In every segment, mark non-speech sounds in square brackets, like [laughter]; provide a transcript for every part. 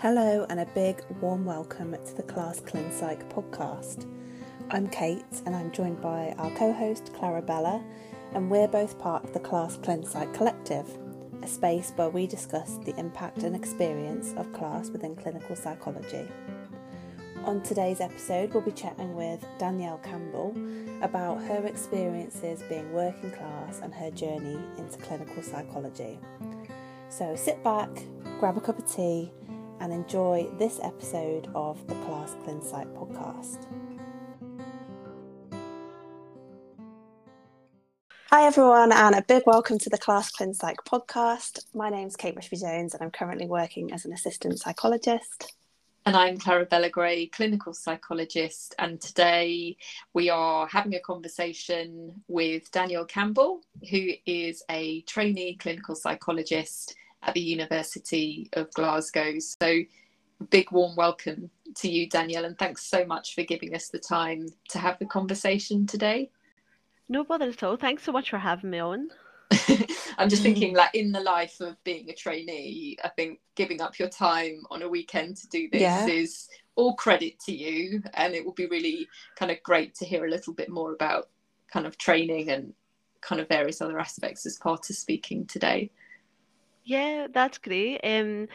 Hello, and a big warm welcome to the Class Clin Psych podcast. I'm Kate, and I'm joined by our co host Clarabella, and we're both part of the Class Clin Psych Collective, a space where we discuss the impact and experience of class within clinical psychology. On today's episode, we'll be chatting with Danielle Campbell about her experiences being working class and her journey into clinical psychology. So sit back, grab a cup of tea, and enjoy this episode of the Class Clin Psych podcast. Hi, everyone, and a big welcome to the Class Clin Psych podcast. My name's Kate Rushby Jones, and I'm currently working as an assistant psychologist. And I'm Clarabella Gray, clinical psychologist. And today we are having a conversation with Danielle Campbell, who is a trainee clinical psychologist at the University of Glasgow. So, big warm welcome to you, Danielle, and thanks so much for giving us the time to have the conversation today. No bother at all. Thanks so much for having me on. [laughs] I'm just thinking, [laughs] like, in the life of being a trainee, I think giving up your time on a weekend to do this yeah. is all credit to you. And it will be really kind of great to hear a little bit more about kind of training and kind of various other aspects as part of speaking today. Yeah, that's great. Um,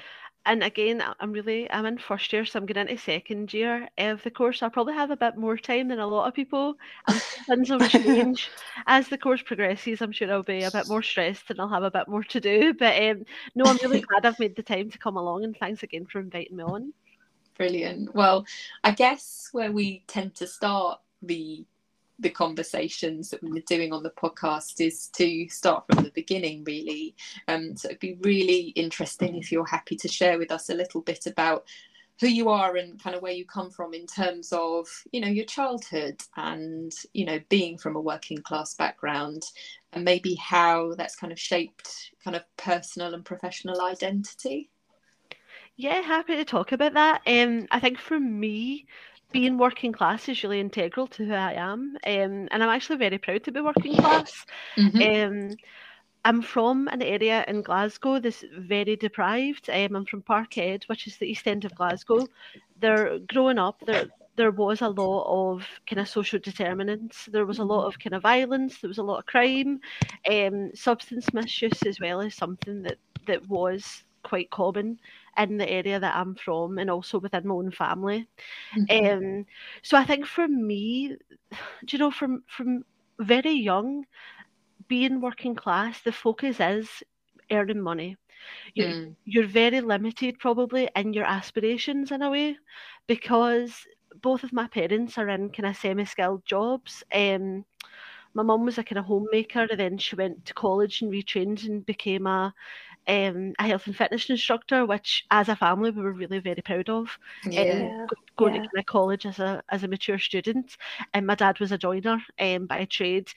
and again, I'm really I'm in first year, so I'm going into second year of the course. I'll probably have a bit more time than a lot of people. And things will [laughs] change as the course progresses. I'm sure I'll be a bit more stressed and I'll have a bit more to do. But um, no, I'm really glad I've made the time to come along, and thanks again for inviting me on. Brilliant. Well, I guess where we tend to start the the conversations that we're doing on the podcast is to start from the beginning, really. Um, so it'd be really interesting if you're happy to share with us a little bit about who you are and kind of where you come from in terms of you know your childhood and you know being from a working class background and maybe how that's kind of shaped kind of personal and professional identity yeah happy to talk about that um i think for me being working class is really integral to who I am, um, and I'm actually very proud to be working class. Mm-hmm. Um, I'm from an area in Glasgow that's very deprived. Um, I'm from Parkhead, which is the east end of Glasgow. There, growing up, there there was a lot of kind of social determinants. There was a lot of kind of violence. There was a lot of crime, um, substance misuse as well as something that that was quite common in the area that I'm from and also within my own family. Mm-hmm. Um, so I think for me, do you know, from from very young, being working class, the focus is earning money. You're, mm. you're very limited probably in your aspirations in a way because both of my parents are in kind of semi-skilled jobs. Um, my mum was a kind of homemaker and then she went to college and retrained and became a um, a health and fitness instructor, which as a family we were really very proud of. Yeah. Um, going yeah. to college as a as a mature student, and my dad was a joiner um, by trade.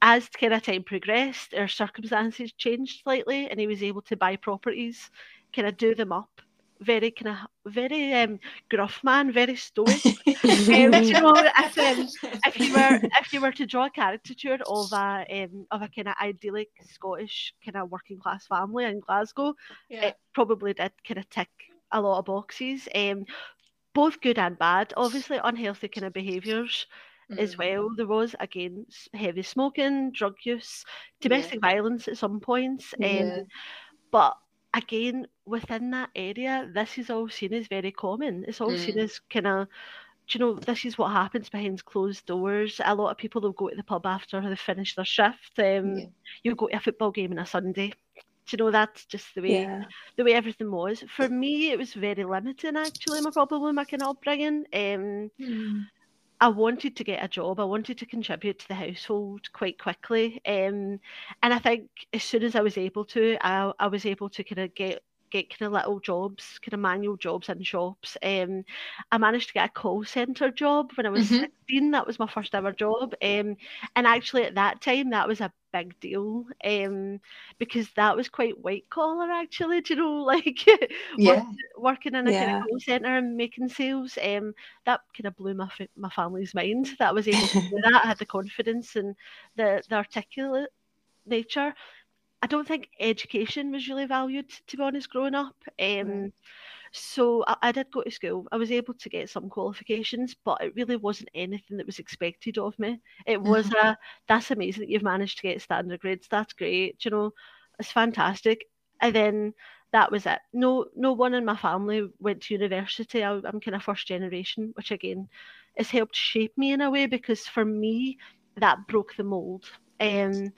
As kind of time progressed, our circumstances changed slightly, and he was able to buy properties, kind of do them up, very kind of very um, gruff man, very stoic. [laughs] um, you know, [laughs] if, um, if you were if you were to draw a caricature of a um, of a kind of idyllic Scottish kind of working class family in Glasgow, yeah. it probably did kind of tick a lot of boxes. Um, both good and bad. Obviously, unhealthy kind of behaviours. Mm-hmm. As well, there was again heavy smoking, drug use, domestic yeah. violence at some points, um, yeah. but again, within that area, this is all seen as very common. It's all mm. seen as kind of, do you know, this is what happens behind closed doors. A lot of people will go to the pub after they finish their shift. Um, yeah. You go to a football game on a Sunday. Do you know that's just the way yeah. the way everything was. For me, it was very limiting actually. My problem, with my kind of upbringing. Um, mm. I wanted to get a job. I wanted to contribute to the household quite quickly. Um, and I think as soon as I was able to, I, I was able to kind of get get kind of little jobs, kind of manual jobs in shops. Um, I managed to get a call center job when I was mm-hmm. 16. That was my first ever job. Um, and actually at that time, that was a big deal um, because that was quite white collar actually. Do you know, [laughs] like yeah. work, working in a yeah. kind of call center and making sales. Um, that kind of blew my my family's mind that I was able to do that. I had the [laughs] confidence and the the articulate nature. I don't think education was really valued, to be honest, growing up. Um, So I, I, did go to school. I was able to get some qualifications, but it really wasn't anything that was expected of me. It was mm-hmm. a that's amazing that you've managed to get standard grades. That's great. You know, it's fantastic. And then that was it. No, no one in my family went to university. I, am kind of first generation, which again has helped shape me in a way because for me that broke the mold. Um,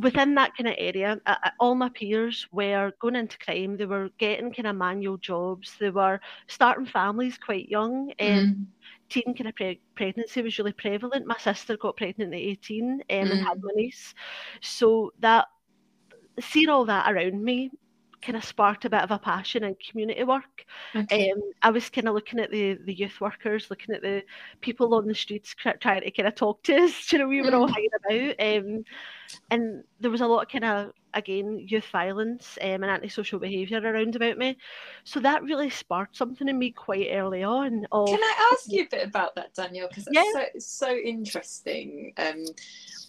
within that kind of area, uh, all my peers were going into crime. They were getting kind of manual jobs. They were starting families quite young. And mm. teen kind of pre- pregnancy was really prevalent. My sister got pregnant at 18 um, mm. and had my niece. So that seeing all that around me kind of sparked a bit of a passion in community work. Okay. Um, I was kind of looking at the the youth workers, looking at the people on the streets trying to kind of talk to us. [laughs] You know, we were all mm. hanging about, um, and there was a lot of kind of again youth violence um, and antisocial behaviour around about me. So that really sparked something in me quite early on. Of, Can I ask you a bit about that, Danielle? Because yeah. so it's so interesting. Um,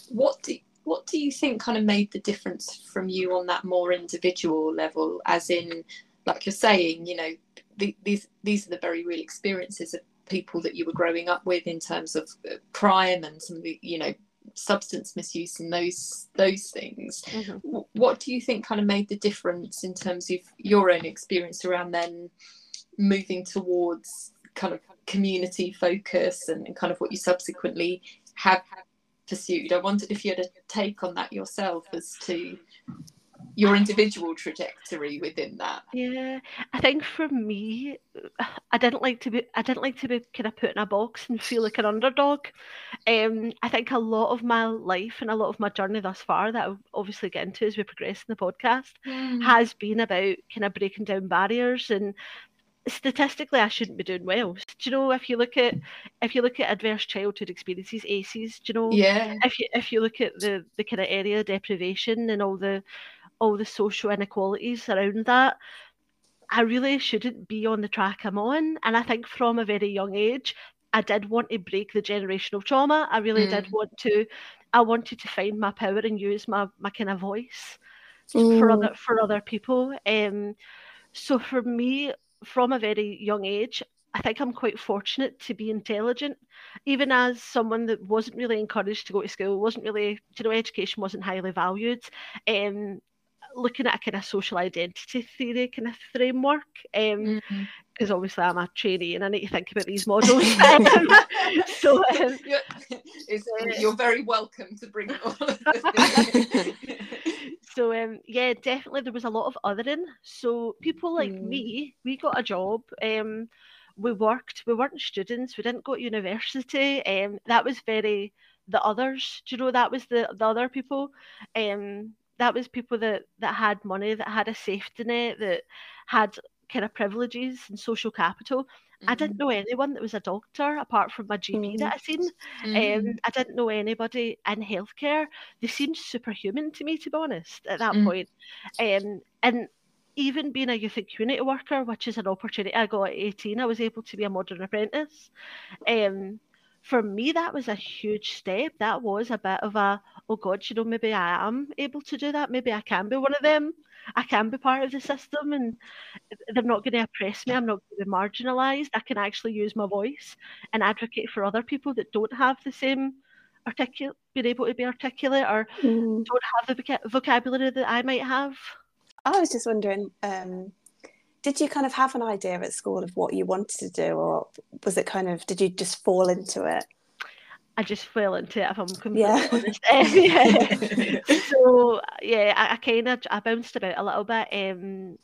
what do what do you think kind of made the difference from you on that more individual level as in like you're saying you know the, these these are the very real experiences of people that you were growing up with in terms of uh, crime and some of the you know substance misuse and those those things mm-hmm. what do you think kind of made the difference in terms of your own experience around then moving towards kind of community focus and, and kind of what you subsequently have, have pursued. I wondered if you had a take on that yourself as to your individual trajectory within that. Yeah, I think for me, I didn't like to be. I didn't like to be kind of put in a box and feel like an underdog. Um, I think a lot of my life and a lot of my journey thus far that I'll obviously get into as we progress in the podcast mm. has been about kind of breaking down barriers and statistically I shouldn't be doing well. Do you know if you look at if you look at adverse childhood experiences, ACEs, do you know? Yeah. If you if you look at the the kind of area deprivation and all the all the social inequalities around that, I really shouldn't be on the track I'm on. And I think from a very young age, I did want to break the generational trauma. I really mm. did want to. I wanted to find my power and use my my kind of voice mm. for other for other people. Um, so for me, from a very young age, I think I'm quite fortunate to be intelligent, even as someone that wasn't really encouraged to go to school, wasn't really, you know, education wasn't highly valued. Um, looking at a kind of social identity theory kind of framework, because um, mm-hmm. obviously I'm a trainee and I need to think about these [laughs] models. [laughs] so um, you're, [laughs] uh, you're, very welcome to bring all of this. So um, yeah, definitely there was a lot of othering. So people like mm. me, we got a job. Um, we worked. We weren't students. We didn't go to university. Um, that was very the others. Do you know that was the the other people? Um, that was people that that had money, that had a safety net, that had kind of privileges and social capital. Mm-hmm. I didn't mm-hmm. know anyone that was a doctor apart from my GP mm-hmm. that I seen. Um, mm-hmm. Um, I didn't know anybody in healthcare. They seemed superhuman to me, to be honest, at that mm. point. Um, and even being a youth and community worker, which is an opportunity I got at 18, I was able to be a modern apprentice. Um, for me, that was a huge step. That was a bit of a, oh God, you know, maybe I am able to do that. Maybe I can be one of them. I can be part of the system and they're not going to oppress me. I'm not going to be marginalised. I can actually use my voice and advocate for other people that don't have the same articulate, being able to be articulate or mm. don't have the vocabulary that I might have. I was just wondering, um, did you kind of have an idea at school of what you wanted to do, or was it kind of, did you just fall into it? I just fell into it if I'm completely yeah. honest. [laughs] yeah. [laughs] so yeah, I, I kind of I bounced about a little bit. Um,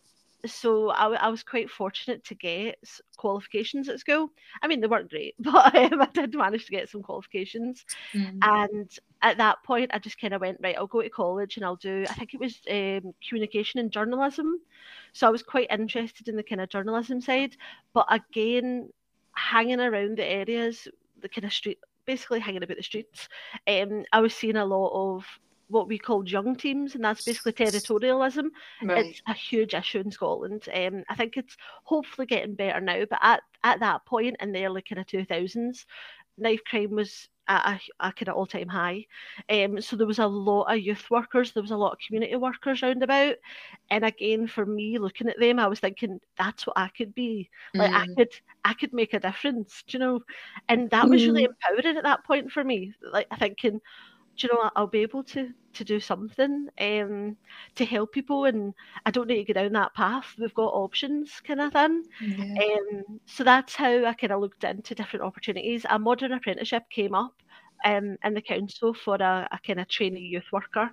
so I, I was quite fortunate to get qualifications at school. I mean, they weren't great, [laughs] but um, I did manage to get some qualifications. Mm. And at that point, I just kind of went right. I'll go to college and I'll do. I think it was um, communication and journalism. So I was quite interested in the kind of journalism side, but again, hanging around the areas, the kind of street basically hanging about the streets. Um, I was seeing a lot of what we called young teams, and that's basically territorialism. Right. It's a huge issue in Scotland. Um, I think it's hopefully getting better now, but at, at that point in the early kind of 2000s, knife crime was at a, a kind of all time high. Um, so there was a lot of youth workers, there was a lot of community workers round about. And again, for me, looking at them, I was thinking that's what I could be. Like mm. I could, I could make a difference, you know. And that was really mm. empowering at that point for me. Like thinking, you know, I'll be able to to do something um, to help people, and I don't need to go down that path. We've got options, kind of thing. Yeah. Um, so that's how I kind of looked into different opportunities. A modern apprenticeship came up um, in the council for a, a kind of trainee youth worker.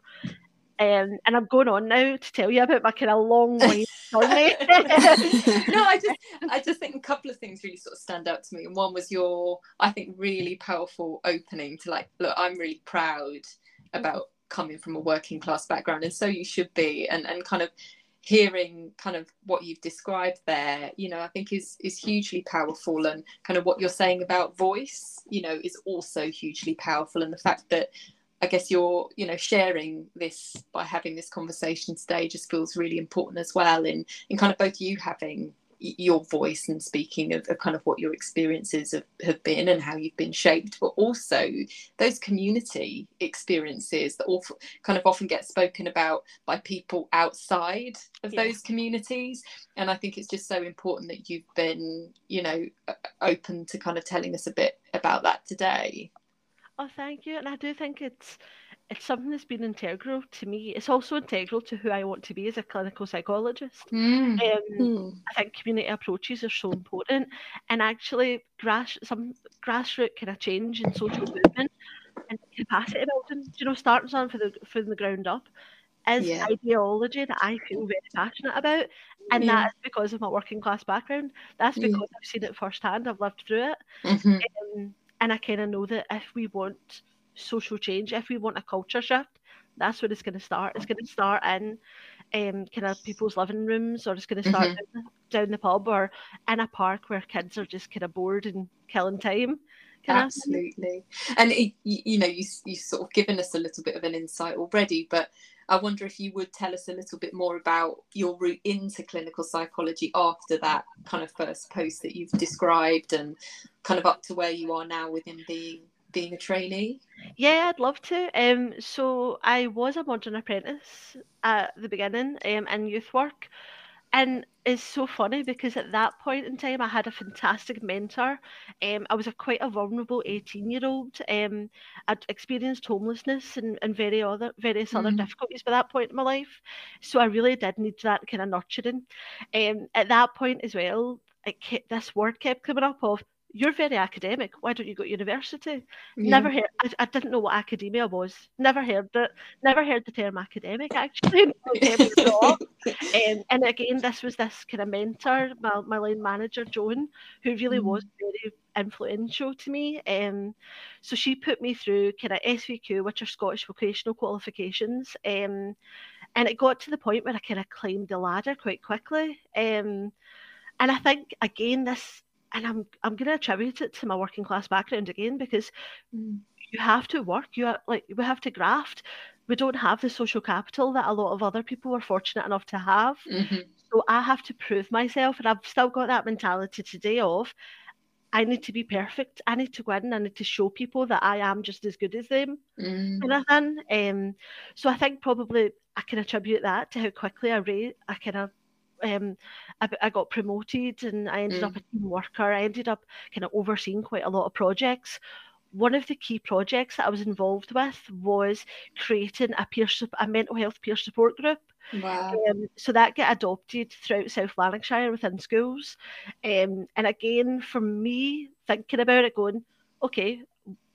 Um, and I'm going on now to tell you about my kind of long way journey. [laughs] [laughs] no, I just, I just think a couple of things really sort of stand out to me. And one was your, I think, really powerful opening to like, look, I'm really proud about coming from a working class background, and so you should be. And and kind of hearing kind of what you've described there you know i think is is hugely powerful and kind of what you're saying about voice you know is also hugely powerful and the fact that I guess you're, you know, sharing this by having this conversation today just feels really important as well in in kind of both you having your voice and speaking of, of, kind of what your experiences have, have been and how you've been shaped, but also those community experiences that all kind of often get spoken about by people outside of yeah. those communities. And I think it's just so important that you've been, you know, open to kind of telling us a bit about that today. Oh, thank you. And I do think it's it's something that's been integral to me. It's also integral to who I want to be as a clinical psychologist. Mm. Um, mm. I think community approaches are so important, and actually, grass some grassroots kind of change in social movement and capacity building. You know, starting something for the from the ground up is yeah. ideology that I feel very passionate about, and yeah. that is because of my working class background. That's because yeah. I've seen it firsthand. I've lived through it. Mm-hmm. Um, and I kind of know that if we want social change, if we want a culture shift, that's where it's going to start. It's going to start in um, kind of people's living rooms, or it's going to start mm-hmm. down, down, the pub or in a park where kids are just kind of bored and killing time. Absolutely, and it, you know, you you sort of given us a little bit of an insight already, but I wonder if you would tell us a little bit more about your route into clinical psychology after that kind of first post that you've described and kind of up to where you are now within being being a trainee? Yeah, I'd love to. Um, so I was a modern apprentice at the beginning um, in youth work. And it's so funny because at that point in time, I had a fantastic mentor. Um, I was a quite a vulnerable 18 year old. Um, I'd experienced homelessness and, and very other, various mm. other difficulties by that point in my life. So I really did need that kind of nurturing. Um, at that point as well, it kept, this word kept coming up of you're very academic. Why don't you go to university? Yeah. Never heard. I, I, didn't know what academia was. Never heard it. Never heard the term academic actually. [laughs] [laughs] um, and again, this was this kind of mentor, my, my line manager Joan, who really mm. was very influential to me. Um, so she put me through kind of SVQ, which are Scottish vocational qualifications. Um, and it got to the point where I kind of climbed the ladder quite quickly. Um, and I think again, this and I'm I'm going to attribute it to my working class background again because mm. you have to work. You have, like we have to graft. We don't have the social capital that a lot of other people are fortunate enough to have. Mm-hmm. So I have to prove myself, and I've still got that mentality today of I need to be perfect. I need to win. I need to show people that I am just as good as them. Mm. Kind of. Um, so I think probably I can attribute that to how quickly I rate. I kind of um, I, I, got promoted and I ended mm. up a team worker. I ended up kind of overseeing quite a lot of projects. One of the key projects that I was involved with was creating a peer a mental health peer support group. Wow. Um, so that got adopted throughout South Lanarkshire within schools. Um, and again, for me, thinking about it, going, okay,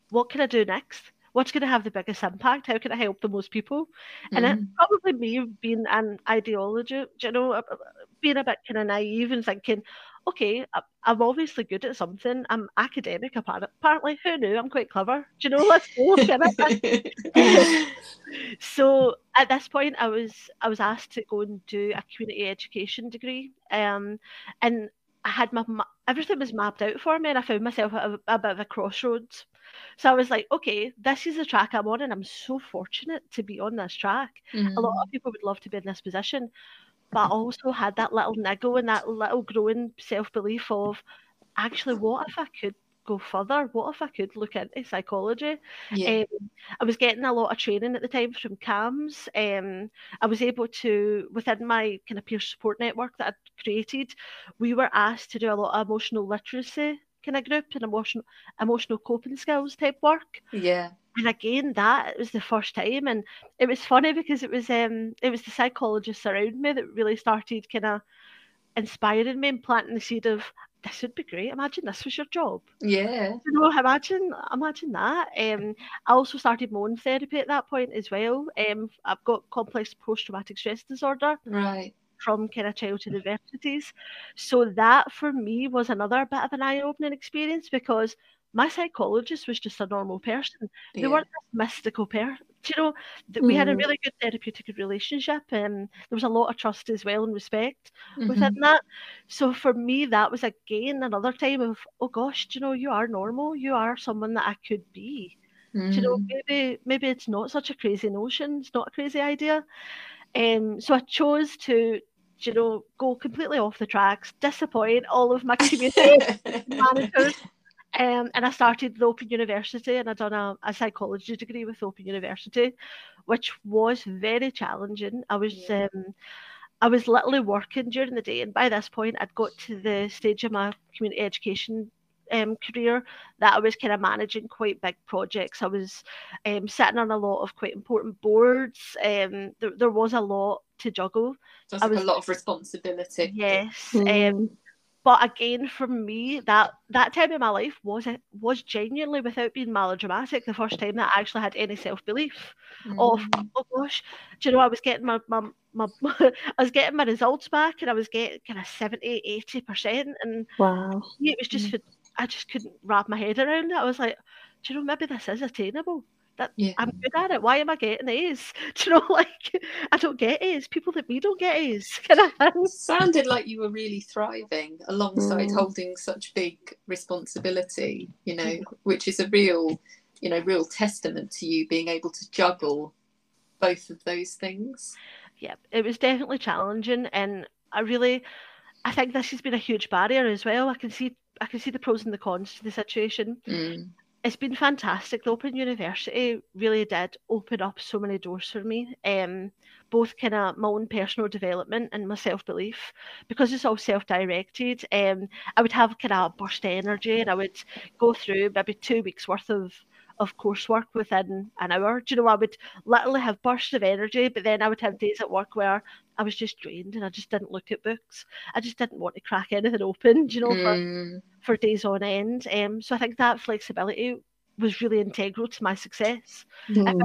what can I do next? What's going to have the biggest impact? How can I help the most people? And it's mm. probably me being an ideology, you know, being a bit kind of naive and thinking, okay, I'm obviously good at something. I'm academic, apparently. Who knew? I'm quite clever. Do you know? Let's go. [laughs] so at this point, I was I was asked to go and do a community education degree, um, and I had my everything was mapped out for me, and I found myself at a, a bit of a crossroads. So I was like, okay, this is the track I'm on, and I'm so fortunate to be on this track. Mm-hmm. A lot of mm. people would love to be in this position, but I also had that little niggle and that little growing self belief of actually, what if I could go further. What if I could look into psychology? Yeah. Um, I was getting a lot of training at the time from CAMHS. Um, I was able to, within my kind of peer support network that I'd created, we were asked to do a lot of emotional literacy kind of group and emotional emotional coping skills type work. Yeah. And again, that was the first time, and it was funny because it was um it was the psychologists around me that really started kind of inspiring me and planting the seed of this would be great. Imagine this was your job. Yeah. You know, imagine imagine that. Um, I also started my own therapy at that point as well. Um, I've got complex post traumatic stress disorder Right. from kind of childhood adversities. So that for me was another bit of an eye opening experience because my psychologist was just a normal person. They Yeah. weren't this mystical person. You know, that we had a Mm. really good therapeutic relationship, and there was a lot of trust as well and respect Mhm. within that. So for me, that was again another time of, oh gosh, you know, you are normal. You are someone that I could be. Do you know, Mm. maybe maybe it's not such a crazy notion. It's not a crazy idea. Um, so I chose to, you know, go completely off the tracks, disappoint all of my [laughs] community managers. Um, and I started the Open University and I'd done a, a psychology degree with Open University, which was very challenging. I was Yeah. um, I was literally working during the day, and by this point, I'd got to the stage of my community education um, career that I was kind of managing quite big projects. I was um, sitting on a lot of quite important boards. Um, there, there was a lot to juggle. That's I like was- a lot of responsibility. Yes. Um, Mm. But again, for me, that that time in my life was was genuinely, without being melodramatic, the first time that I actually had any self belief. Of Mm. oh gosh, do you know I was getting my, my my [laughs] I was getting my results back, and I was getting kind of 70, 80 percent, and Wow. it was just I just couldn't wrap my head around it. I was like, do you know maybe this is attainable? That Yeah. I'm good at it. Why am I getting A's? [laughs] Do you know, like I don't get A's. People that we don't get A's. [laughs] Kind of sounded like you were really thriving alongside Mm. holding such big responsibility you know which is a real you know real testament to you being able to juggle both of those things yeah, it was definitely challenging, and I really, I think this has been a huge barrier as well. I can see, I can see the pros and the cons to the situation. Mm. It's been fantastic. The Open University really did open up so many doors for me. Um, both kind of my own personal development and my self belief, because it's all self directed. Um, I would have kind of burst energy, and I would go through maybe two weeks worth of of coursework within an hour. Do you know, I would literally have bursts of energy, but then I would have days at work where I was just drained and I just didn't look at books. I just didn't want to crack anything open, do you know, for, Mm. for days on end. Um, so I think that flexibility was really integral to my success. Mm.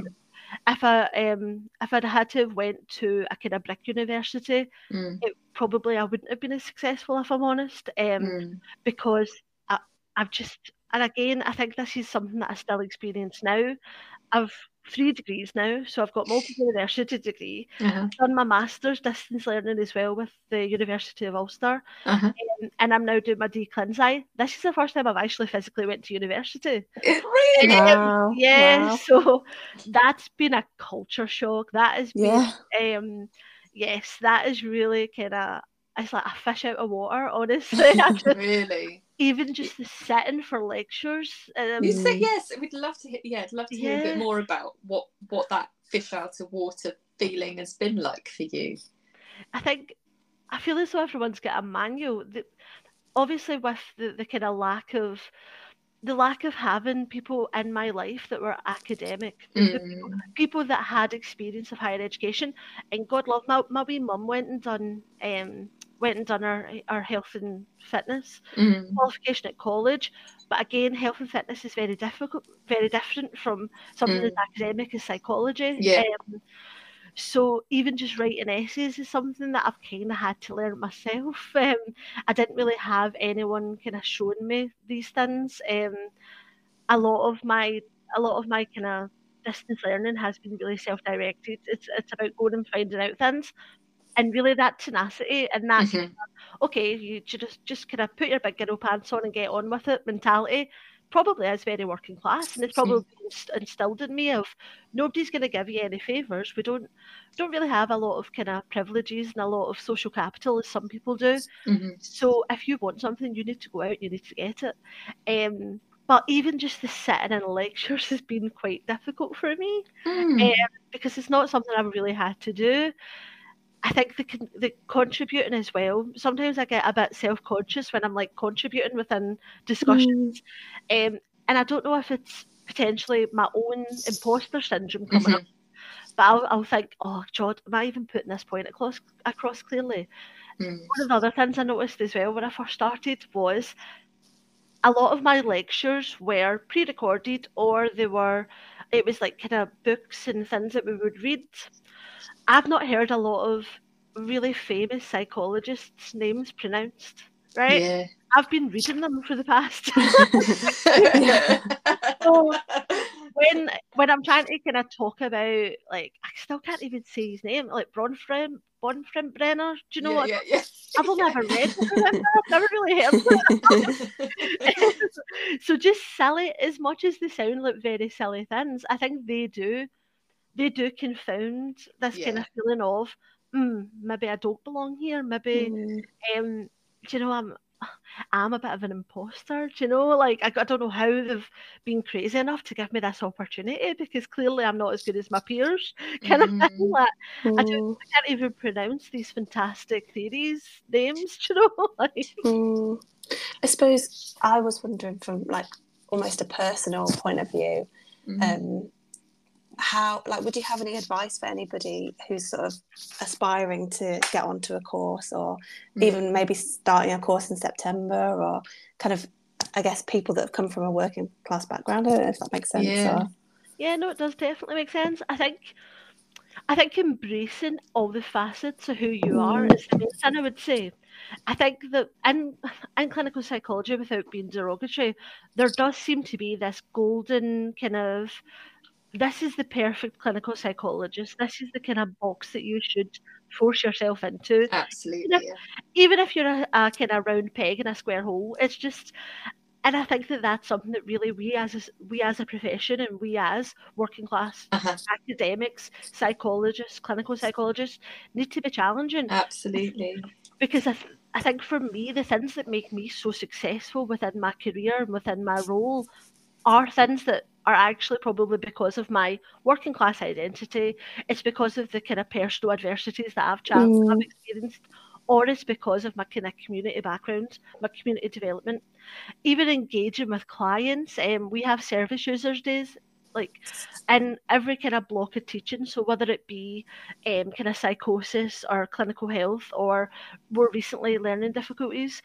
If I um if I'd had to have went to a kind of brick university, Mm. it probably I wouldn't have been as successful if I'm honest. Um, Mm. because I, I've just and again I think this is something that I still experience now. I've three degrees now, so I've got multi university degree. Uh-huh. Done my master's distance learning as well with the University of Ulster, Uh-huh. um, and I'm now doing my DClinSci. This is the first time I've actually physically went to university. It [laughs] really Wow. Yeah, Wow. so that's been a culture shock. That has been Yeah. um yes, that is really kind of it's like a fish out of water, honestly. [laughs] I [laughs] really even just the setting for lectures. Um, you say yes we'd love to hear yeah i'd love to hear a bit more about what what that fish out of water feeling has been like for you I think I feel as though everyone's got a manual. The, obviously, with the, the kind of lack of the lack of having people in my life that were academic, the- the people, Mm. people that had experience of higher education, and God love my my wee mum went and done um went and done our, her health and fitness Mm. qualification at college. But again, health and fitness is very difficult, very different from something as academic as psychology. Yeah. Um, so even just writing essays is something that I've kind of had to learn myself. [laughs] Um, I didn't really have anyone kind of showing me these things. Um, a lot of my a lot of my kind of distance learning has been really self-directed. It's it's about going and finding out things, and really that tenacity and that Mhm. okay, you just just kind of put your big girl pants on and get on with it mentality probably is very working class and it's probably inst- instilled in me of nobody's going to give you any favors we don't don't really have a lot of kind of privileges and a lot of social capital as some people do Mhm. so if you want something you need to go out you need to get it um but even just the sitting in lectures [laughs] has been quite difficult for me Mm. um, because it's not something I've really had to do. I think the the contributing as well. Sometimes I get a bit self conscious when I'm like contributing within discussions, um, and I don't know if it's potentially my own imposter syndrome coming Mhm. up. But I'll, I'll think, oh, God, am I even putting this point across, across clearly? Mm. One of the other things I noticed as well when I first started was a lot of my lectures were pre-recorded or they were it was like kind of books and things that we would read. I've not heard a lot of really famous psychologists' names pronounced. Right? Yeah. I've been reading them for the past. [laughs] [laughs] So, when when I'm trying to kind of talk about like I still can't even say his name, like Bronfrem Bonfrembrenner. Do you know yeah, what? yeah, yeah. [laughs] I've only ever read? I've never really heard it. [laughs] so just silly, as much as they sound like very silly things, I think they do, they do confound this kind of feeling of, mm, maybe I don't belong here. Maybe, Mm. um, do you know, I'm, I'm a bit of an imposter. Do you know, like I, I don't know how they've been crazy enough to give me this opportunity because clearly I'm not as good as my peers. [laughs] Kind of thing. Mhm. Like, I do Mm. I can't even pronounce these fantastic theories names. Do you know, [laughs] like. Mm. I suppose I was wondering from like almost a personal point of view, Mhm. um, how like would you have any advice for anybody who's sort of aspiring to get onto a course or Mm. even maybe starting a course in September or kind of I guess people that have come from a working class background. I don't know if that makes sense. Yeah. Or, Yeah, no, it does definitely make sense. I think I think embracing all the facets of who you are is the main thing I would say. I think that in in clinical psychology, without being derogatory, there does seem to be this golden kind of this is the perfect clinical psychologist. This is the kind of box that you should force yourself into. Absolutely. Yeah. Even if you're a, a kind of round peg in a square hole, it's just and I think that that's something that really we as a, we as a profession and we as working class Uh-huh. academics, psychologists, clinical psychologists need to be challenging Absolutely. because I, th- I think for me the things that make me so successful within my career and within my role are things that are actually probably because of my working class identity. It's because of the kind of personal adversities that I've chance I've Mm. experienced, or it's because of my kind of community background, my community development. Even engaging with clients, um, we have service users days like in every kind of block of teaching. So whether it be um, kind of psychosis or clinical health or more recently learning difficulties,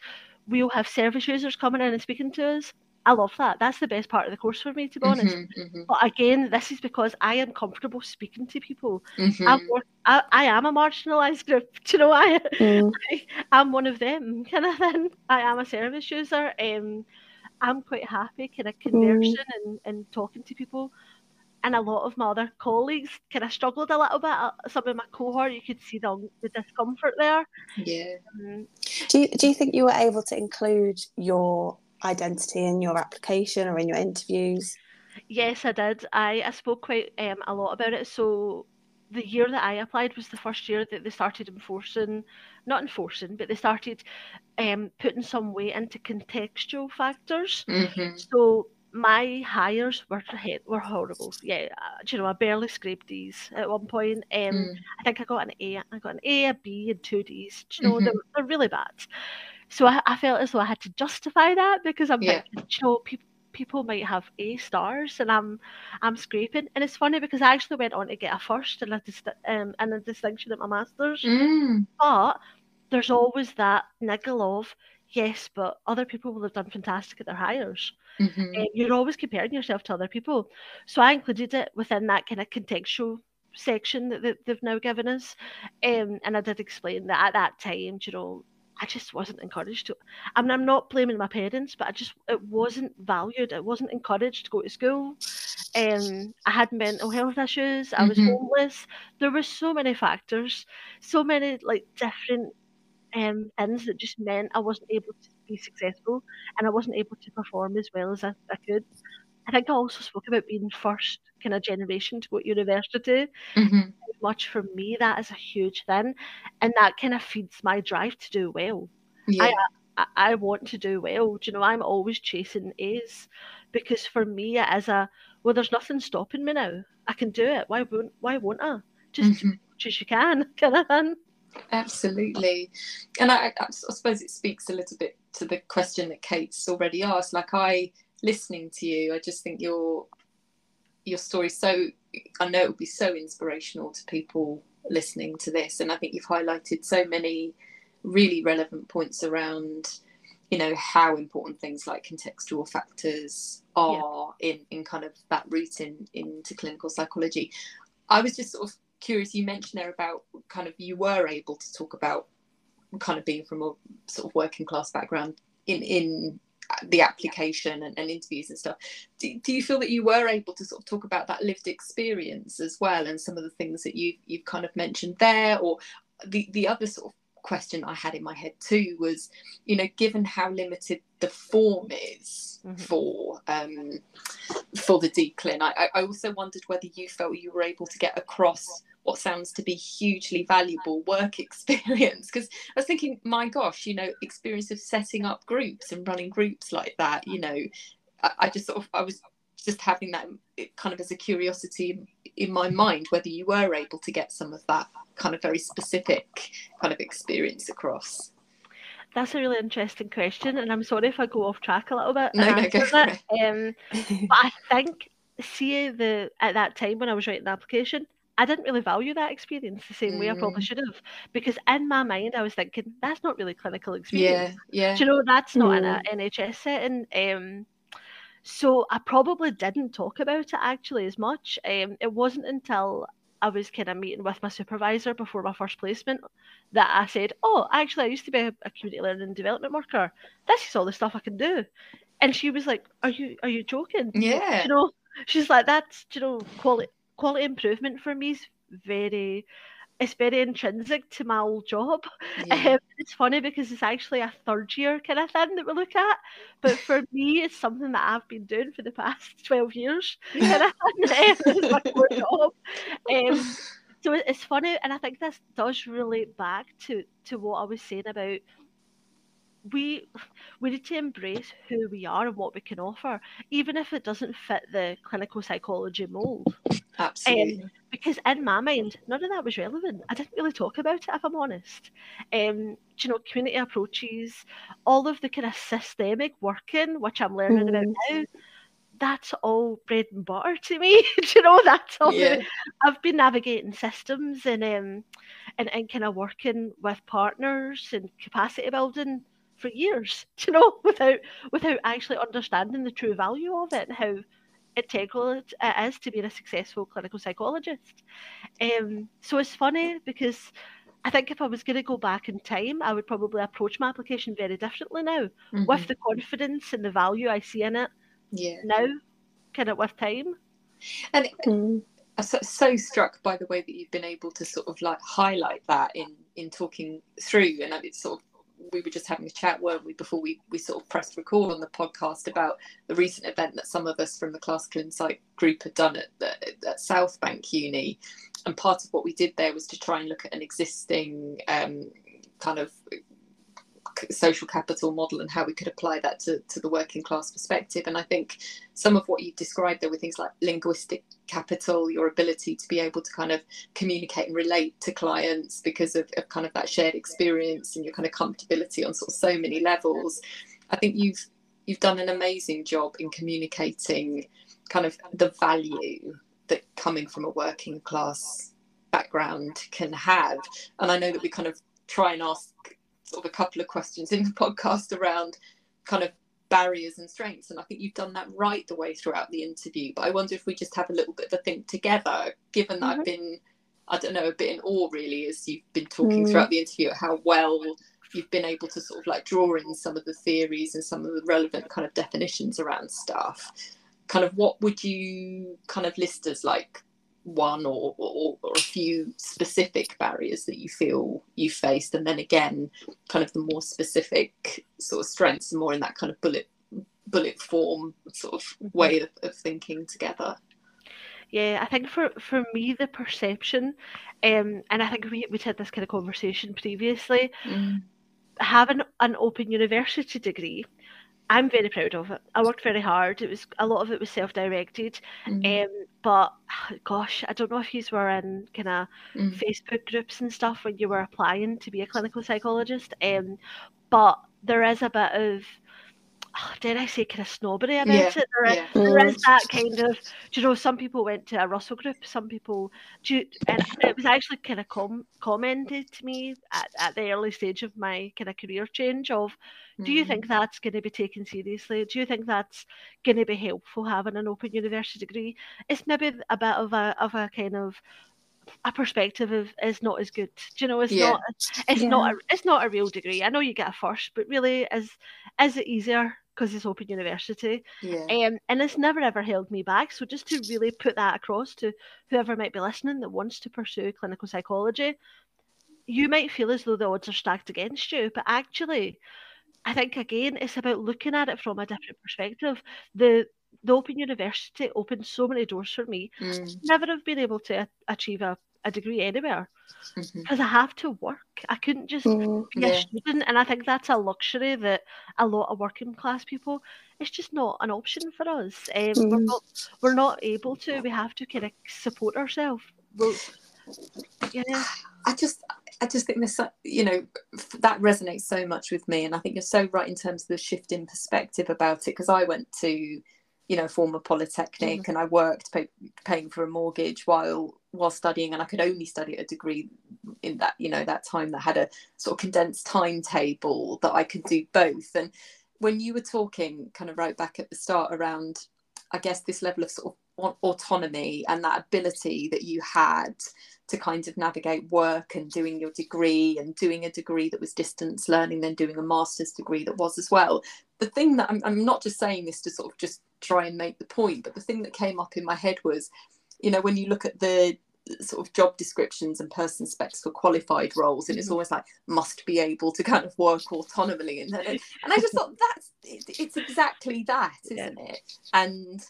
we'll have service users coming in and speaking to us. I love that. That's the best part of the course for me, to be honest. Mhm, mhm, But again, this is because I am comfortable speaking to people. mhm. I'm work, I, I am a marginalised group. [laughs] Do you know I, Mm. [laughs] I'm one of them [laughs] kind of thing. I am a service user. Um, I'm quite happy kind of conversing and, and talking to people. And a lot of my other colleagues kind of struggled a little bit. Uh, Some of my cohort, you could see the, the discomfort there. Yeah. Um, Do you, do you think you were able to include your identity in your application or in your interviews? Yes, I did. I, I spoke quite um, a lot about it. So the year that I applied was the first year that they started enforcing, not enforcing, but they started um, putting some weight into contextual factors. Mhm. So my Highers were were horrible. Yeah, uh, do you know, I barely scraped these at one point. Um, Mm. I think I got an A. I got an A, a B, and two D's. Do you know, they're, they're really bad. So I, I felt as though I had to justify that because I'm Yeah. you know, people people might have A stars and I'm I'm scraping. And it's funny because I actually went on to get a first and a dist- um, and a distinction at my masters. Mm. But there's always that niggle of yes, but other people will have done fantastic at their Highers. Mhm. Um, you're always comparing yourself to other people. So I included it within that kind of contextual section that, that they've now given us. Um, and I did explain that at that time, you know, I just wasn't encouraged to. I mean, I'm not blaming my parents, but I just, it wasn't valued. It wasn't encouraged to go to school. Um, I had mental health issues. I was Mhm. homeless. There were so many factors, so many like different um, things that just meant I wasn't able to be successful and I wasn't able to perform as well as I, I could. I think I also spoke about being first kind of generation to go to university. Mhm. Much for me, that is a huge thing, and that kind of feeds my drive to do well. Yeah. I, I want to do well. Do you know, I'm always chasing A's because for me it is a well, there's nothing stopping me now. I can do it. Why won't why won't I? Just mm-hmm. as you can, [laughs] kind of thing. Absolutely, and I, I, suppose it speaks a little bit to the question that Kate's already asked. Like I, listening to you, I just think your your story so. I know it would be so inspirational to people listening to this, and I think you've highlighted so many really relevant points around you know how important things like contextual factors are yeah. in in kind of that route in into clinical psychology i was just sort of curious you mentioned there about kind of you were able to talk about kind of being from a sort of working class background in in the application and, and interviews and stuff. Do, do you feel that you were able to sort of talk about that lived experience as well and some of the things that you you've kind of mentioned there? Or the the other sort of question I had in my head too was, you know, given how limited the form is mm-hmm. for um, for the DCLIN, I, I also wondered whether you felt you were able to get across what sounds to be hugely valuable work [laughs] experience because i was thinking my gosh you know experience of setting up groups and running groups like that you know I, I, just sort of i was just having that kind of as a curiosity in my mind whether you were able to get some of that kind of very specific kind of experience across? That's a really interesting question, and I'm sorry if I go off track a little bit. No, no, go for it. Um, but I think, see, the at that time when I was writing the application, I didn't really value that experience the same mm. way I probably mm. should have, because in my mind I was thinking that's not really clinical experience. Yeah, yeah. Do you know that's not mm. in an NHS setting. Um, so I probably didn't talk about it actually as much. Um, it wasn't until I was kind of meeting with my supervisor before my first placement that I said, "Oh, actually, I used to be a, a community learning and development worker. This is all the stuff I can do." And she was like, "Are you are you joking?" Yeah. You know, she's like, "That's you know, quality quality improvement for me is very it's very intrinsic to my old job. Yeah. [laughs] Um, it's funny because it's actually a third year kind of thing that we look at, but for me, it's something that I've been doing for the past [laughs] twelve years. Kind of it's [laughs] my core job. Um, so it's funny, and I think this does relate back to to what I was saying about we we need to embrace who we are and what we can offer, even if it doesn't fit the clinical psychology mold. Absolutely. Um, because in my mind, none of that was relevant. I didn't really talk about it, if I'm honest. Um, you know, community approaches, all of the kind of systemic working, which I'm learning mm. about now, that's all bread and butter to me. [laughs] you know, that's all. Yeah. I've been navigating systems and um, and and kind of working with partners and capacity building for years, [laughs] you know, without without actually understanding the true value of it and how integral it is to being a successful clinical psychologist. Um, so it's funny because I think if I was going to go back in time, I would probably approach my application very differently now, mm-hmm. with the confidence and the value I see in it. Yeah. Now, kind of with time. And mm. I'm so, so struck by the way that you've been able to sort of like highlight that in in talking through, and it's sort of we were just having a chat, weren't we, before we, we sort of pressed record on the podcast about the recent event that some of us from the Class Clin Psych group had done at, at South Bank Uni. And part of what we did there was to try and look at an existing um, kind of social capital model and how we could apply that to, to the working class perspective. And I think some of what you described there were things like linguistic capital, your ability to be able to kind of communicate and relate to clients because of, of kind of that shared experience and your kind of comfortability on sort of so many levels. I think you've you've done an amazing job in communicating kind of the value that coming from a working class background can have. And I know that we kind of try and ask sort of a couple of questions in the [laughs] podcast around kind of barriers and strengths and i think you've done that right the way throughout the interview but i wonder if we just have a little bit of a think together given that mm-hmm. i've been i don't know a bit in awe really as you've been talking mm. throughout the interview how well you've been able to sort of like draw in some of the theories and some of the relevant kind of definitions around stuff kind of what would you kind of list as like one or, or, or, a few specific barriers that you feel you faced and then again kind of the more specific sort of strengths more in that kind of bullet bullet form sort of mm-hmm. way of, of thinking together yeah i think for for me the perception um and i think we, we had this kind of conversation previously mm. having an open university degree I'm very proud of it. I worked very hard. It was a lot of it was self-directed, mm. um, but [sighs] gosh, I don't know if you were in kind of mm. Facebook groups and stuff when you were applying to be a clinical psychologist. Um, but there is a bit of oh, dare I say, kind of snobbery about yeah, it. There, yeah. there is that kind of, do you know, some people went to a Russell group, some people, do, and it was actually kind of com- commented to me at, at the early stage of my kind of career change of, do you think mm. that's going to be taken seriously? Do you think that's going to be helpful having an open university degree? It's maybe a bit of a of a kind of a perspective of is not as good. Do you know, it's yeah. not it's yeah. not a, it's not a real degree. I know you get a first, but really is is it easier because it's open university? Yeah. Um, and it's never ever held me back. So just to really put that across to whoever might be listening that wants to pursue clinical psychology, you might feel as though the odds are stacked against you, but actually I think again it's about looking at it from a different perspective. The the Open University opened so many doors for me. Mm. Never have been able to achieve a, a degree anywhere because mm-hmm. I have to work. I couldn't just mm, be yeah. a student, and I think that's a luxury that a lot of working class people. It's just not an option for us. Um, mm. We're not we're not able to. We have to kind of support ourselves. Well, yeah. I just I just think this, you know, that resonates so much with me, and I think you're so right in terms of the shift in perspective about it. Because I went to, you know, former polytechnic, mm-hmm. and I worked pay, paying for a mortgage while while studying, and I could only study a degree in that, you know, that time that had a sort of condensed timetable that I could do both. And when you were talking, kind of right back at the start around, I guess this level of sort of autonomy and that ability that you had to kind of navigate work and doing your degree and doing a degree that was distance learning, then doing a master's degree that was as well. The thing that I'm, I'm not just saying this to sort of just try and make the point, but the thing that came up in my head was, you know, when you look at the sort of job descriptions and person specs for qualified roles and it's mm-hmm. always like must be able to kind of work autonomously and, and i just thought that's it's exactly that isn't yeah. it and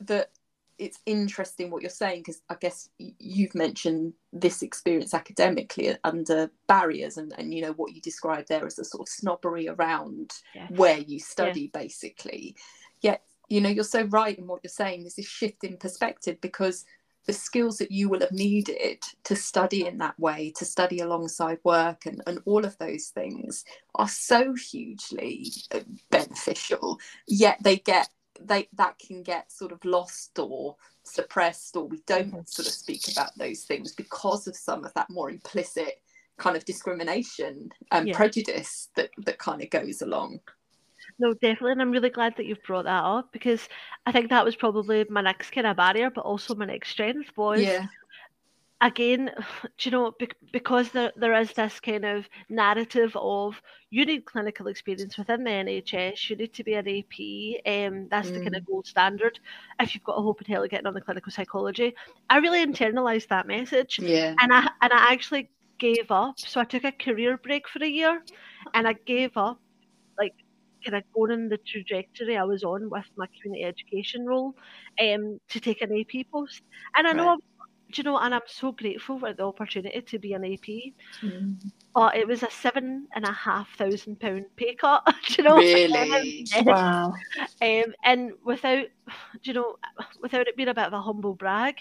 that it's interesting what you're saying because I guess you've mentioned this experience academically under barriers and, and you know what you described there as a sort of snobbery around where you study yeah. basically. Yet you know you're so right in what you're saying. There's this shift in perspective because the skills that you will have needed to study in that way to study alongside work and, and all of those things are so hugely uh, beneficial. Yet they get they that can get sort of lost or suppressed or we don't sort of speak about those things because of some of that more implicit kind of discrimination and yeah. prejudice that that kind of goes along. No definitely and i'm really glad that you've brought that up because i think that was probably my next kind of barrier but also my next strength was yeah again, [sighs] do you know, because there, there is this kind of narrative of you need clinical experience within the NHS, you need to be an AP, um, that's mm. the kind of gold standard if you've got a hope in hell of getting on the clinical psychology. I really internalized that message. Yeah. And I and I actually gave up. So I took a career break for a year and I gave up like kind of going in the trajectory I was on with my community education role um, to take an AP post. And I know right do you know, and I'm so grateful for the opportunity to be an AP. Mm. But it was a seven and a half thousand pound pay cut. [laughs] do you know? Really? wow. Um, and without, do you know, without it being a bit of a humble brag,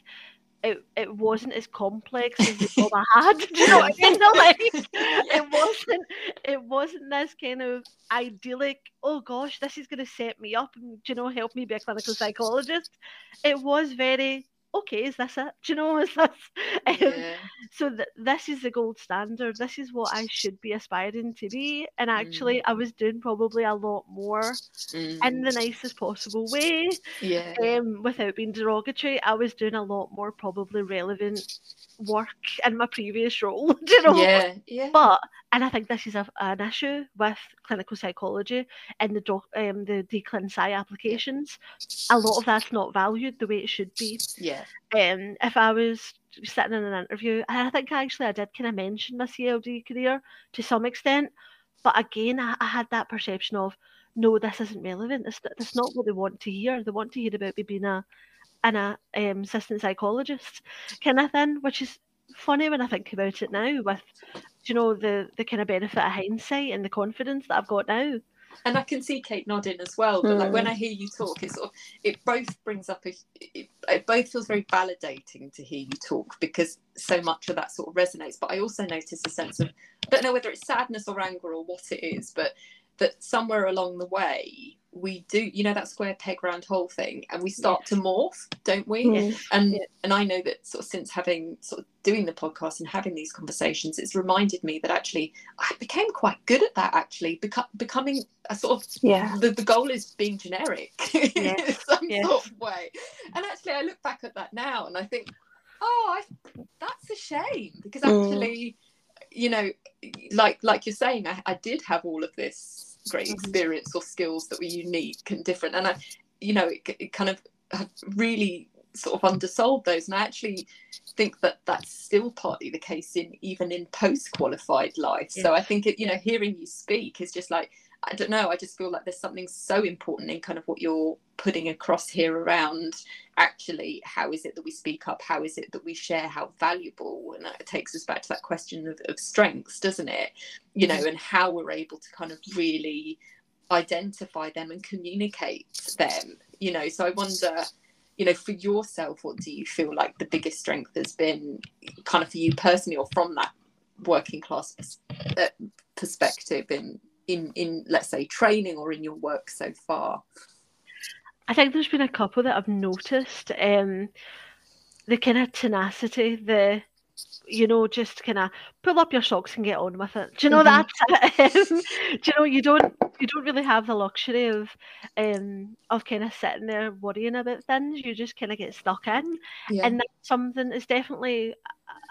it, it wasn't as complex as the job I had. [laughs] Do you know what I mean? [laughs] like, it wasn't it wasn't this kind of idyllic, oh gosh, this is gonna set me up and you know help me be a clinical psychologist. It was very okay, is this it? Do you know, [laughs] is this? Um, yeah. So th- this is the gold standard. This is what I should be aspiring to be. And actually, mm. I was doing probably a lot more mm. in the mm. nicest possible way. Yeah. Um, without being derogatory, I was doing a lot more probably relevant work in my previous role. [laughs] Do you know? Yeah. Yeah. But and I think this is a, an issue with clinical psychology and the doc, um, the DClinPsy applications. A lot of that's not valued the way it should be. Yeah. Um, if I was sitting in an interview, I think actually I did kind of mention my CLD career to some extent, but again, I, I had that perception of no, this isn't relevant. It's, it's not what they want to hear. They want to hear about me being a an a um, assistant psychologist kind of thing, which is funny when I think about it now with you know the the kind of benefit of hindsight and the confidence that I've got now and I can see Kate nodding as well. But mm. like when hmm. I hear you talk, it sort of it both brings up a it, it, both feels very validating to hear you talk because so much of that sort of resonates. But I also notice a sense of I don't know whether it's sadness or anger or what it is, but that somewhere along the way we do you know that square peg round hole thing and we start yes. to morph don't we yes. and yes. and i know that sort of since having sort of doing the podcast and having these conversations it's reminded me that actually i became quite good at that actually beco- becoming a sort of yeah the, the goal is being generic [laughs] in some sort of way and actually i look back at that now and i think oh I, that's a shame because mm. actually mm. you know like like you're saying I, I did have all of this great mm-hmm. experience or skills that were unique and different and i you know it, it kind of have really sort of undersold those and i actually think that that's still partly the case in even in post qualified life yeah. so i think it you know hearing you speak is just like I don't know. I just feel like there's something so important in kind of what you're putting across here around actually how is it that we speak up? How is it that we share how valuable? And it takes us back to that question of, of strengths, doesn't it? You know, and how we're able to kind of really identify them and communicate them, you know. So I wonder, you know, for yourself, what do you feel like the biggest strength has been kind of for you personally or from that working class uh, perspective in in in let's say training or in your work so far? I think there's been a couple that I've noticed. Um, the kind of tenacity, the you know, just kind of pull up your socks and get on with it. Do you know mm-hmm. that? [laughs] Um, do you know you don't you don't really have the luxury of um of kind of sitting there worrying about things. You just kind of get stuck in, yeah. and that's something is definitely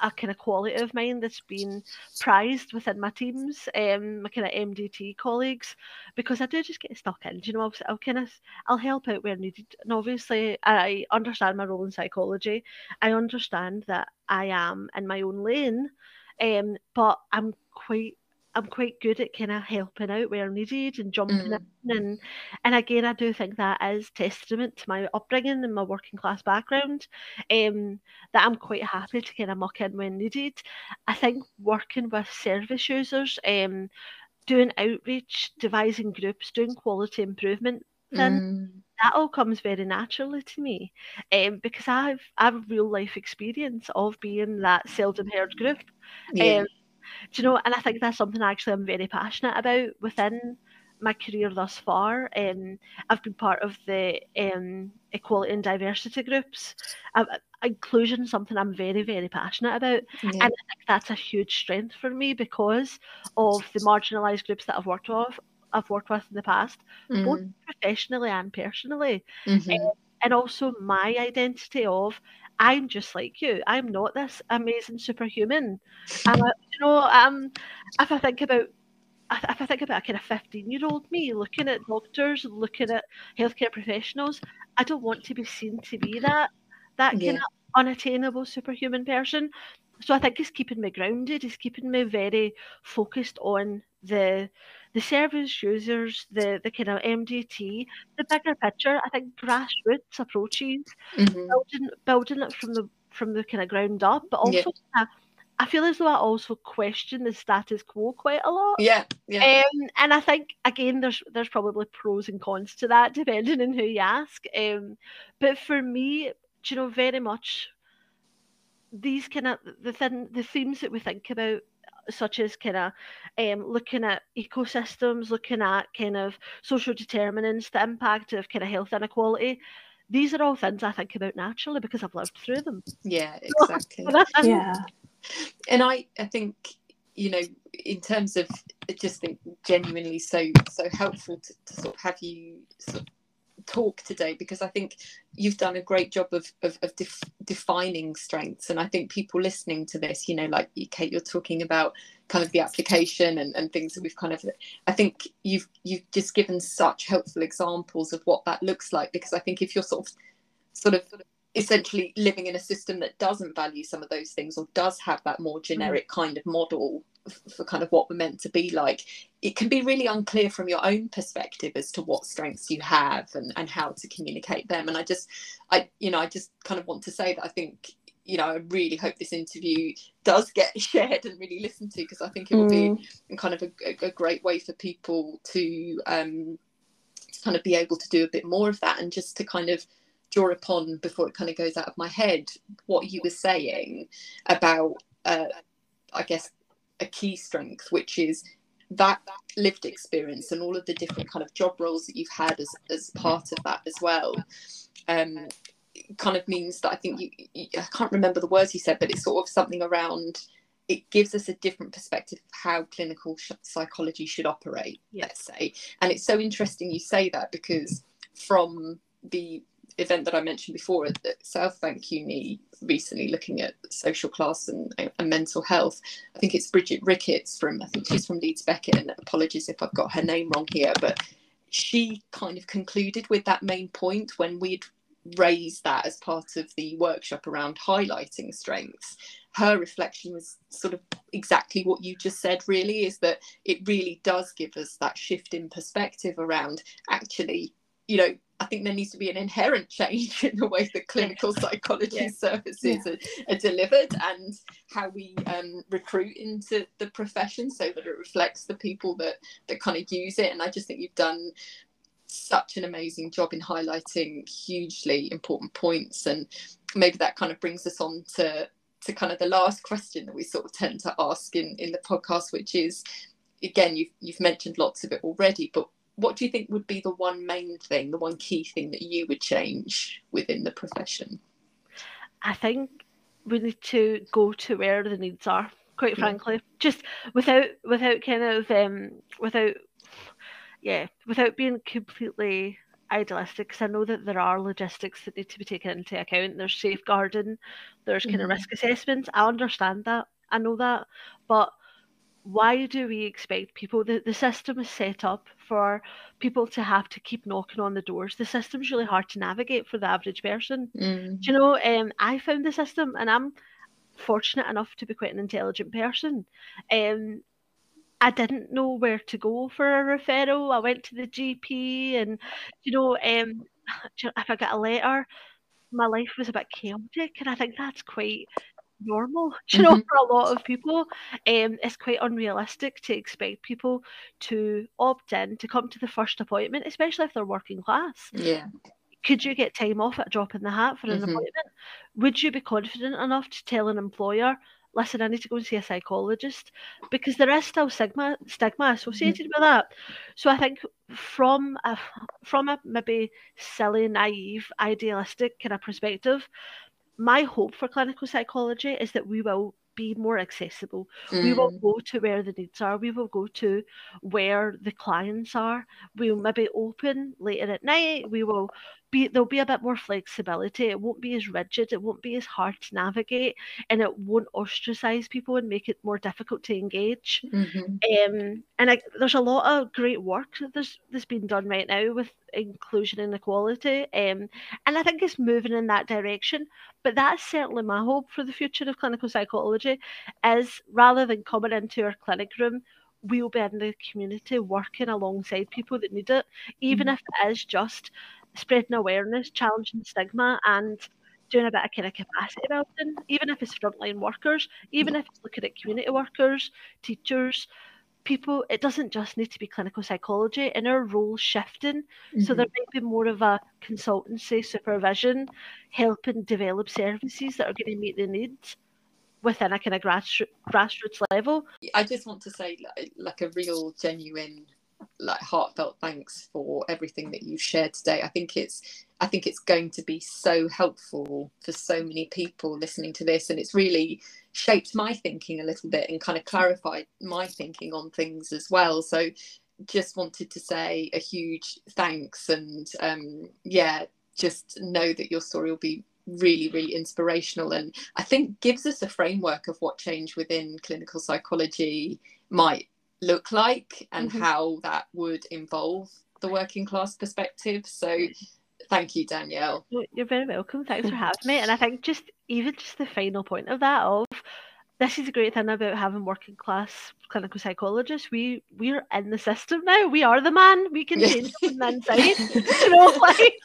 a kind of quality of mine that's been prized within my teams, um, my kind of MDT colleagues, because I do just get stuck in. Do you know, I'll, I'll kind of I'll help out where needed, and obviously I understand my role in psychology. I understand that I am in my own lane, um, but I'm quite I'm quite good at kind of helping out where needed and jumping mm. in and and again I do think that is testament to my upbringing and my working class background um that I'm quite happy to kind of muck in when needed I think working with service users um doing outreach devising groups doing quality improvement then mm. that all comes very naturally to me um, because I've I've real life experience of being that seldom heard group yeah. um, do you know? And I think that's something actually I'm very passionate about within my career thus far. Um, I've been part of the um, equality and diversity groups. Uh, inclusion something I'm very, very passionate about, yeah. and I think that's a huge strength for me because of the marginalised groups that I've worked with. I've worked with in the past, mm. both professionally and personally, mm-hmm. um, and also my identity of I'm just like you. I'm not this amazing superhuman. And you know, um, if I think about if I think about a kind of 15 year old me looking at doctors, looking at healthcare professionals, I don't want to be seen to be that that yeah. kind of unattainable superhuman person. So I think it's keeping me grounded, it's keeping me very focused on the the service users, the the kind of MDT, the bigger picture. I think grassroots approaches, mm-hmm. building building it from the from the kind of ground up, but also yeah. I feel as though I also question the status quo quite a lot. Yeah, yeah. Um, and I think again, there's there's probably pros and cons to that [laughs] depending on who you ask. Um, but for me, you know, very much these kind of the thing, the themes that we think about such as kind of um, looking at ecosystems, looking at kind of social determinants, the impact of kind of health inequality. These are all things I think about naturally because I've lived through them. Yeah, [laughs] exactly. yeah. And I, I think, you know, in terms of just think genuinely so so helpful to, to sort of have you sort of talk today because I think you've done a great job of, of, of def- defining strengths. And I think people listening to this, you know, like Kate, you're talking about kind of the application and, and things that we've kind of, I think you've, you've just given such helpful examples of what that looks like. Because I think if you're sort of, sort of, essentially living in a system that doesn't value some of those things or does have that more mm. generic kind of model for kind of what we're meant to be like it can be really unclear from your own perspective as to what strengths you have and, and how to communicate them and i just i you know i just kind of want to say that i think you know, I really hope this interview does get [laughs] shared and really listened to because I think it will mm. be kind of a, a, great way for people to um, kind of be able to do a bit more of that and just to kind of draw upon before it kind of goes out of my head what you were saying about, uh, I guess, a key strength, which is that lived experience and all of the different kind of job roles that you've had as, as part of that as well. Um, kind of means that I think you, you, I can't remember the words you said, but it's sort of something around it gives us a different perspective of how clinical sh- psychology should operate, yeah. let's say. And it's so interesting you say that because from the event that I mentioned before at South Bank Uni recently looking at social class and, and, mental health. I think it's Bridget Ricketts from, I think she's from Leeds Beckett, and apologies if I've got her name wrong here, but she kind of concluded with that main point when we'd raised that as part of the workshop around highlighting strengths her reflection was sort of exactly what you just said really is that it really does give us that shift in perspective around actually you know I think there needs to be an inherent change in the way that clinical psychology yeah. services yeah. Are, are, delivered and how we um, recruit into the profession so that it reflects the people that that kind of use it. And I just think you've done such an amazing job in highlighting hugely important points and maybe that kind of brings us on to to kind of the last question that we sort of tend to ask in in the podcast which is again you've you've mentioned lots of it already but what do you think would be the one main thing the one key thing that you would change within the profession i think we need to go to where the needs are quite frankly just without without kind of um without yeah, without being completely idealistic, because I know that there are logistics that need to be taken into account. There's safeguarding, there's kind mm-hmm. of risk assessments. I understand that. I know that. But why do we expect people the, the system is set up for people to have to keep knocking on the doors the system's really hard to navigate for the average person mm. do you know um, i found the system and i'm fortunate enough to be quite an intelligent person um, I didn't know where to go for a referral. I went to the GP, and you know, um, [sighs] if I got a letter, my life was a bit chaotic, and I think that's quite normal. [laughs] You know, mm-hmm. for a lot of people, um, it's quite unrealistic to expect people to opt in to come to the first appointment, especially if they're working class. Yeah. Could you get time off at a drop in the hat for an mm-hmm. appointment? Would you be confident enough to tell an employer, listen, I need to go and see a psychologist because there is still stigma stigma associated mm-hmm. with that. So I think from a from a maybe silly, naive, idealistic kind of perspective, my hope for clinical psychology is that we will be more accessible. Mm. We will mm. go to where the needs are. We will go to where the clients are. We'll maybe open later at night. We will be there'll be a bit more flexibility. It won't be as rigid. It won't be as hard to navigate, and it won't ostracize people and make it more difficult to engage. Mm-hmm. Um, and I, there's a lot of great work that's that's been done right now with inclusion and equality, um, and I think it's moving in that direction. But that's certainly my hope for the future of clinical psychology, is rather than coming into our clinic room we'll be in the community working alongside people that need it, even mm-hmm. if it is just spreading awareness, challenging stigma, and doing a bit of kind of capacity building, even if it's frontline workers, even if it's looking at community workers, teachers, people. It doesn't just need to be clinical psychology, and our roles shifting. Mm-hmm. So there might be more of a consultancy, supervision, helping develop services that are going to meet the needs within a kind of grassroots, grassroots level. I just want to say, like, like a real genuine like heartfelt thanks for everything that you've shared today. I think it's I think it's going to be so helpful for so many people listening to this, and it's really shaped my thinking a little bit and kind of clarified my thinking on things as well. So, just wanted to say a huge thanks, and um, yeah, just know that your story will be really really inspirational and i think gives us a framework of what change within clinical psychology might look like and mm-hmm. how that would involve the working class perspective. So thank you, Danielle. You're very welcome. Thanks for [laughs] having me. And I think just even just the final point of that of this is a great thing about having working class clinical psychologists. We we're in the system now. We are the man. We can change from the [laughs] inside. you know, [laughs] like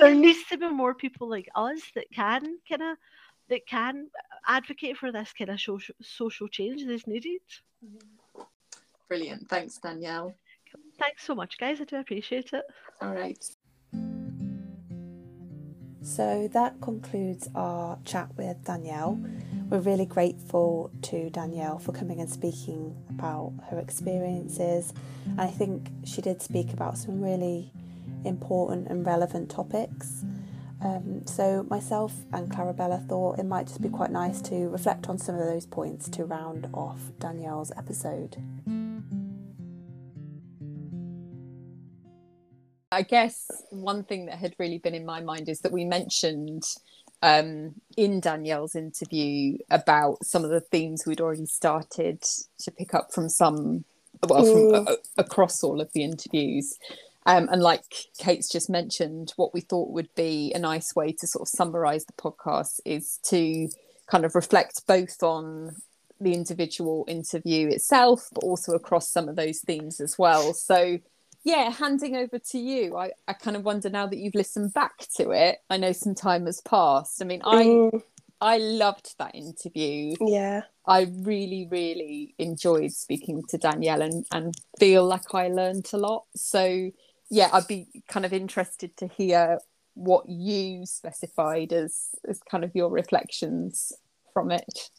there needs to be more people like us that can kind of that can advocate for this kind of social social change that is needed. Brilliant. Thanks, Danielle. Thanks so much, guys. I do appreciate it. All right. So that concludes our chat with Danielle. We're really grateful to Danielle for coming and speaking about her experiences. And I think she did speak about some really important and relevant topics. Um, so, myself and Clarabella thought it might just be quite nice to reflect on some of those points to round off Danielle's episode. I guess one thing that had really been in my mind is that we mentioned um, in Danielle's interview about some of the themes we'd already started to pick up from some, well, from, uh, across all of the interviews. Um, and like Kate's just mentioned, what we thought would be a nice way to sort of summarize the podcast is to kind of reflect both on the individual interview itself, but also across some of those themes as well. So, yeah, handing over to you. I, I kind of wonder now that you've listened back to it. I know some time has passed. I mean, I mm. I loved that interview. Yeah. I really, really enjoyed speaking to Danielle and, and feel like I learned a lot. So yeah, I'd be kind of interested to hear what you specified as as kind of your reflections from it.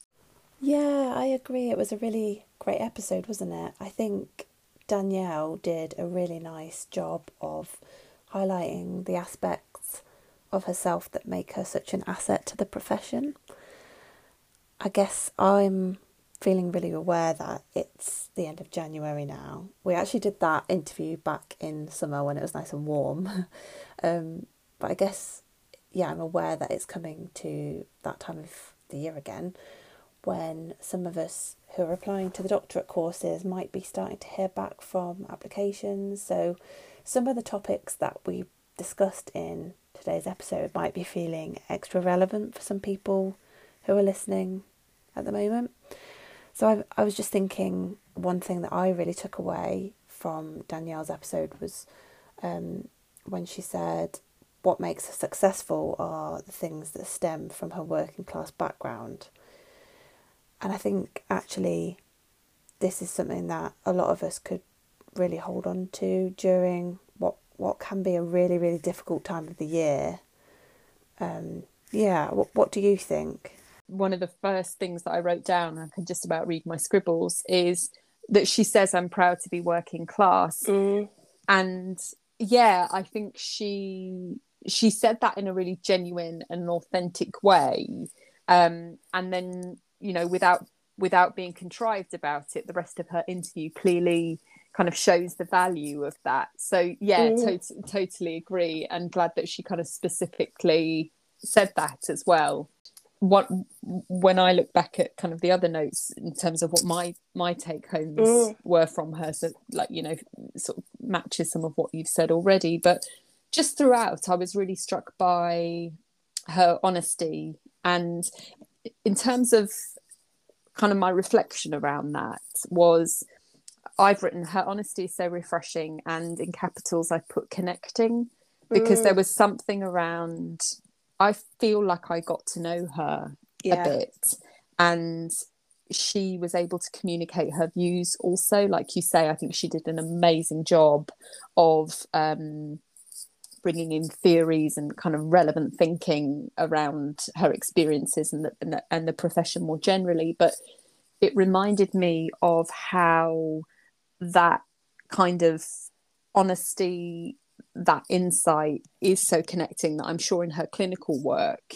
Yeah, I agree. It was a really great episode, wasn't it? I think Danielle did a really nice job of highlighting the aspects of herself that make her such an asset to the profession. I guess I'm feeling really aware that it's the end of January now. We actually did that interview back in summer when it was nice and warm. [laughs] um, but I guess, yeah, I'm aware that it's coming to that time of the year again when some of us who are applying to the doctorate courses might be starting to hear back from applications. So, some of the topics that we discussed in today's episode might be feeling extra relevant for some people who are listening at the moment. So, I, I was just thinking one thing that I really took away from Danielle's episode was um, when she said, What makes her successful are the things that stem from her working class background. And I think actually this is something that a lot of us could really hold on to during what what can be a really really difficult time of the year. Um, yeah, what what do you think? One of the first things that I wrote down, I can just about read my scribbles, is that she says I'm proud to be working class, mm. and yeah, I think she she said that in a really genuine and authentic way. Um, and then you know without without being contrived about it the rest of her interview clearly kind of shows the value of that so yeah mm. to- totally agree and glad that she kind of specifically said that as well what when i look back at kind of the other notes in terms of what my my take homes mm. were from her so like you know sort of matches some of what you've said already but just throughout i was really struck by her honesty and in terms of kind of my reflection around that was I've written her honesty is so refreshing and in capitals I put connecting because mm. there was something around I feel like I got to know her yeah. a bit and she was able to communicate her views also like you say I think she did an amazing job of um, bringing in theories and kind of relevant thinking around her experiences and the, and the, and the profession more generally. But it reminded me of how that kind of honesty, that insight is so connecting that I'm sure in her clinical work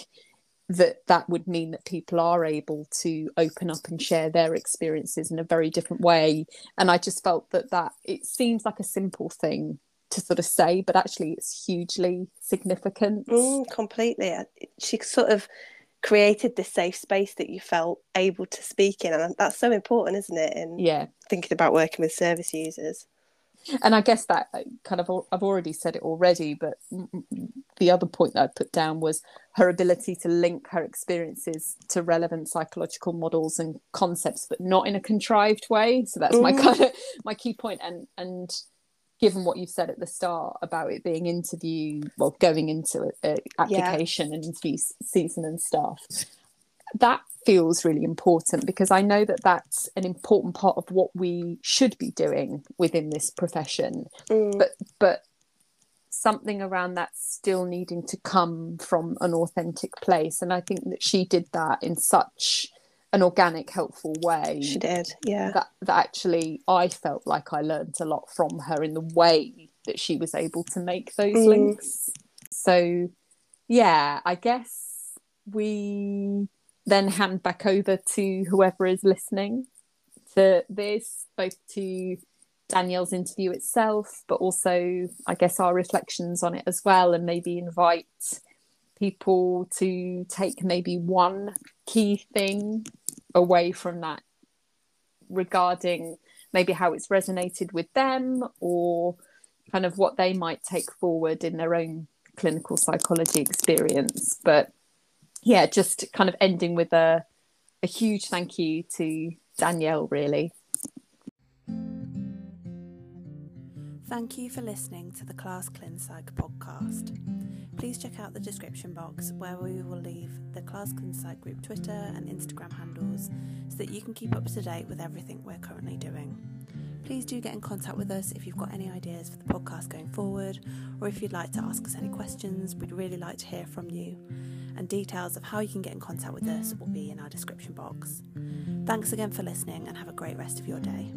that that would mean that people are able to open up and share their experiences in a very different way and i just felt that that it seems like a simple thing to sort of say, but actually it's hugely significant. Mm, completely. She sort of created this safe space that you felt able to speak in, and that's so important, isn't it? In yeah, thinking about working with service users. And I guess that uh, kind of I've already said it already, but the other point that I put down was her ability to link her experiences to relevant psychological models and concepts, but not in a contrived way. So that's mm. my kind of my key point, and and given what you've said at the start about it being interview well going into a, a application yeah. and interview season and stuff that feels really important because I know that that's an important part of what we should be doing within this profession. Mm. But but something around that still needing to come from an authentic place, and I think that she did that in such an organic, helpful way. She did, yeah. That that actually I felt like I learned a lot from her in the way that she was able to make those mm. links. So yeah, I guess we then hand back over to whoever is listening to this, both to Danielle's interview itself, but also, I guess, our reflections on it as well, and maybe invite people to take maybe one key thing away from that regarding maybe how it's resonated with them or kind of what they might take forward in their own clinical psychology experience. But yeah, just kind of ending with a, a huge thank you to Danielle, really. Thank you for listening to the Class ClinPsych podcast. Please check out the description box where we will leave the Class ClinPsych group Twitter and Instagram handles so that you can keep up to date with everything we're currently doing. Please do get in contact with us if you've got any ideas for the podcast going forward or if you'd like to ask us any questions. We'd really like to hear from you and details of how you can get in contact with us will be in our description box. Thanks again for listening and have a great rest of your day.